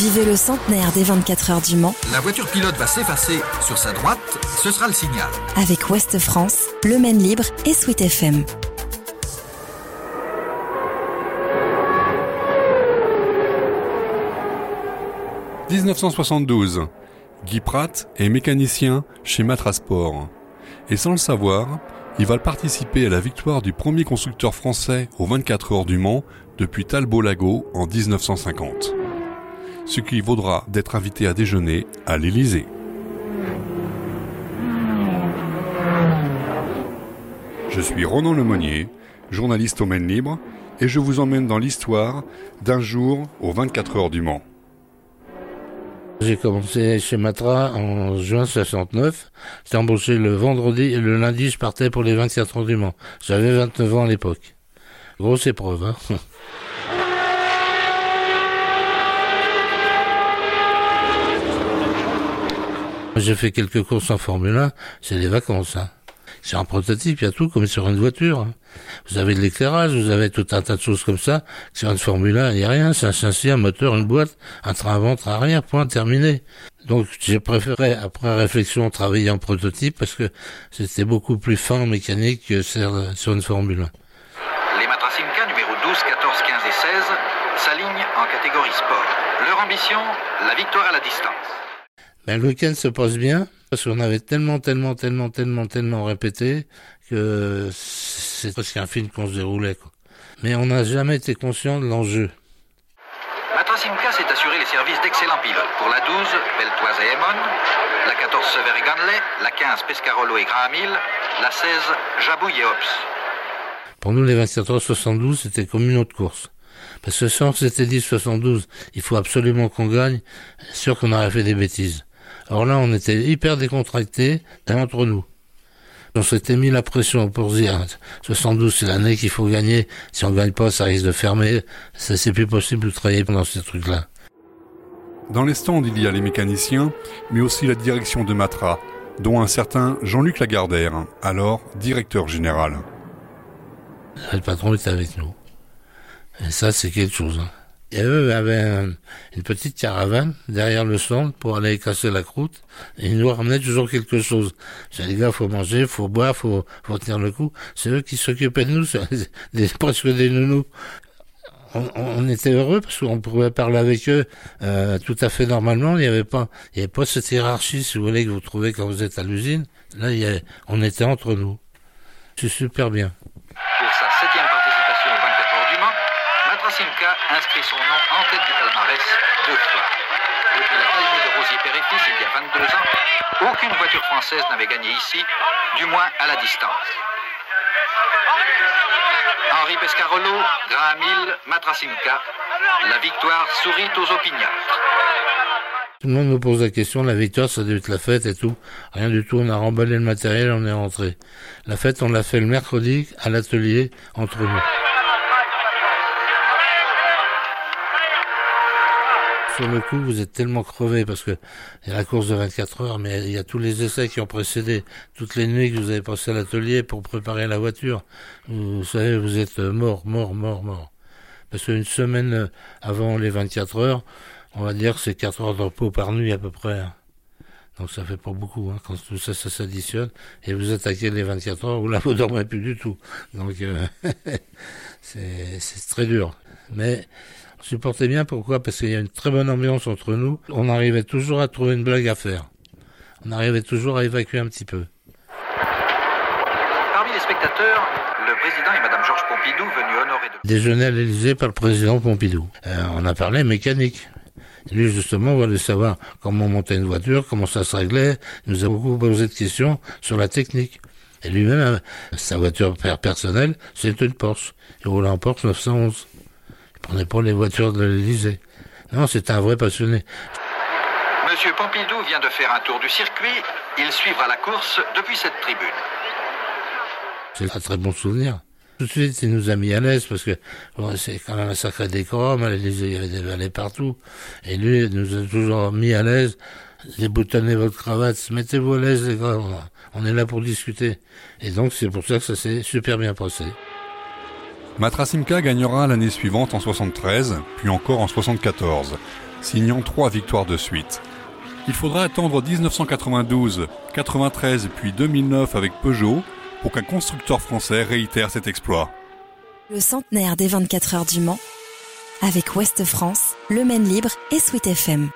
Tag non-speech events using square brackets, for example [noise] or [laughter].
Vivez le centenaire des 24 heures du Mans. La voiture pilote va s'effacer sur sa droite, ce sera le signal. Avec Ouest France, Le Maine Libre et Sweet FM. « 1972. Guy Pratt est mécanicien chez Matrasport. Et sans le savoir, il va participer à la victoire du premier constructeur français aux 24 heures du Mans depuis Talbot-Lago en 1950. Ce qui vaudra d'être invité à déjeuner à l'Élysée. Je suis Ronan Lemonnier, journaliste au Maine Libre, et je vous emmène dans l'histoire d'un jour aux 24 heures du Mans. J'ai commencé chez Matra en juin 69. J'étais embauché le vendredi et le lundi, je partais pour les 24 heures du Mans. J'avais 29 ans à l'époque. Grosse épreuve, hein. [laughs] J'ai fait quelques courses en Formule 1, c'est des vacances. Hein. C'est un prototype, il y a tout comme sur une voiture. Hein. Vous avez de l'éclairage, vous avez tout un tas de choses comme ça. Sur une Formule 1, il n'y a rien, c'est un châssis, un moteur, une boîte, un train avant, train arrière, point, terminé. Donc j'ai préféré, après réflexion, travailler en prototype parce que c'était beaucoup plus fin en mécanique que sur une Formule 1. Les Matrasimka numéro 12, 14, 15 et 16 s'alignent en catégorie sport. Leur ambition, la victoire à la distance. Ben, le week-end se passe bien parce qu'on avait tellement, tellement, tellement, tellement, tellement répété que c'est presque un film qu'on se déroulait. Quoi. Mais on n'a jamais été conscient de l'enjeu. Matrasimka s'est assuré les services d'excellents pilotes pour la 12, Beltoise et Emon, la 14, Sever et Ganley, la 15, Pescarolo et Grahamil, la 16, Jabouille et Ops. Pour nous, les 24 heures 72, c'était comme une autre course. Parce que si on s'était dit 72, il faut absolument qu'on gagne, sûr qu'on aurait fait des bêtises. Alors là, on était hyper décontractés entre nous. On s'était mis la pression pour dire 72 c'est l'année qu'il faut gagner. Si on gagne pas, ça risque de fermer. Ça c'est plus possible de travailler pendant ces trucs-là. Dans les stands, il y a les mécaniciens, mais aussi la direction de Matra, dont un certain Jean-Luc Lagardère, alors directeur général. Le patron est avec nous. Et ça, c'est quelque chose. Hein. Et eux avaient une petite caravane derrière le stand pour aller casser la croûte. Ils nous ramenaient toujours quelque chose. C'est les gars, faut manger, faut boire, faut, faut tenir le coup. C'est eux qui s'occupaient de nous, [laughs] presque des nounous. On, était heureux parce qu'on pouvait parler avec eux euh, tout à fait normalement. Il n'y avait pas, cette hiérarchie, si vous voulez, que vous trouvez quand vous êtes à l'usine. Là, on était entre nous. C'est super bien. Pour sa septième participation au 24 heures du Mans, Matrasimka inscrit son nom en tête du palmarès deux fois. Depuis la Palmier de Rosier Père et Fils, il y a 22 ans, aucune voiture française n'avait gagné ici, du moins à la distance. Henri Pescarolo, Graham Matrasimka. La victoire sourit aux opiniâtres. Tout le monde me pose la question, la victoire, ça doit être la fête et tout. Rien du tout, on a remballé le matériel, on est rentré. La fête, on l'a fait le mercredi à l'atelier entre nous. Sur le coup, vous êtes tellement crevé parce que y a la course de 24 heures, mais il y a tous les essais qui ont précédé, toutes les nuits que vous avez passées à l'atelier pour préparer la voiture. Vous, savez, vous êtes mort, mort, mort, mort. Parce qu'une semaine avant les 24 heures, on va dire que c'est 4 heures de repos par nuit à peu près. hein. Donc ça fait pas beaucoup, hein, quand tout ça, ça s'additionne. Et vous attaquez les 24 heures où là, vous dormez plus du tout. Donc euh, [laughs] c'est très dur. Mais supportait bien, pourquoi? Parce qu'il y a une très bonne ambiance entre nous. On arrivait toujours à trouver une blague à faire. On arrivait toujours à évacuer un petit peu. Parmi les spectateurs, le président et Madame Georges Pompidou venus honorer de... Déjeuner à l'Élysée par le président Pompidou. Euh, on a parlé mécanique. Lui, justement, voulait savoir comment monter une voiture, comment ça se réglait. Il nous a beaucoup posé de questions sur la technique. Et lui-même, euh, sa voiture per- personnelle, c'est une Porsche. Il roulait en Porsche 911. Prenait pas les voitures de l'Élysée. Non, c'est un vrai passionné. Monsieur Pompidou vient de faire un tour du circuit. Il suivra la course depuis cette tribune. C'est un très bon souvenir. Tout de suite, il nous a mis à l'aise parce que bon, c'est quand même un sacré décorum. À l'Élysée, il y avait des valets partout. Et lui, il nous a toujours mis à l'aise. Déboutonnez votre cravate, mettez-vous à l'aise, les gars. On est là pour discuter. Et donc, c'est pour ça que ça s'est super bien passé. Matrasimka gagnera l'année suivante en 73, puis encore en 74, signant trois victoires de suite. Il faudra attendre 1992, 93 puis 2009 avec Peugeot pour qu'un constructeur français réitère cet exploit. Le centenaire des 24 heures du Mans avec Ouest France, Le Maine Libre et Sweet FM.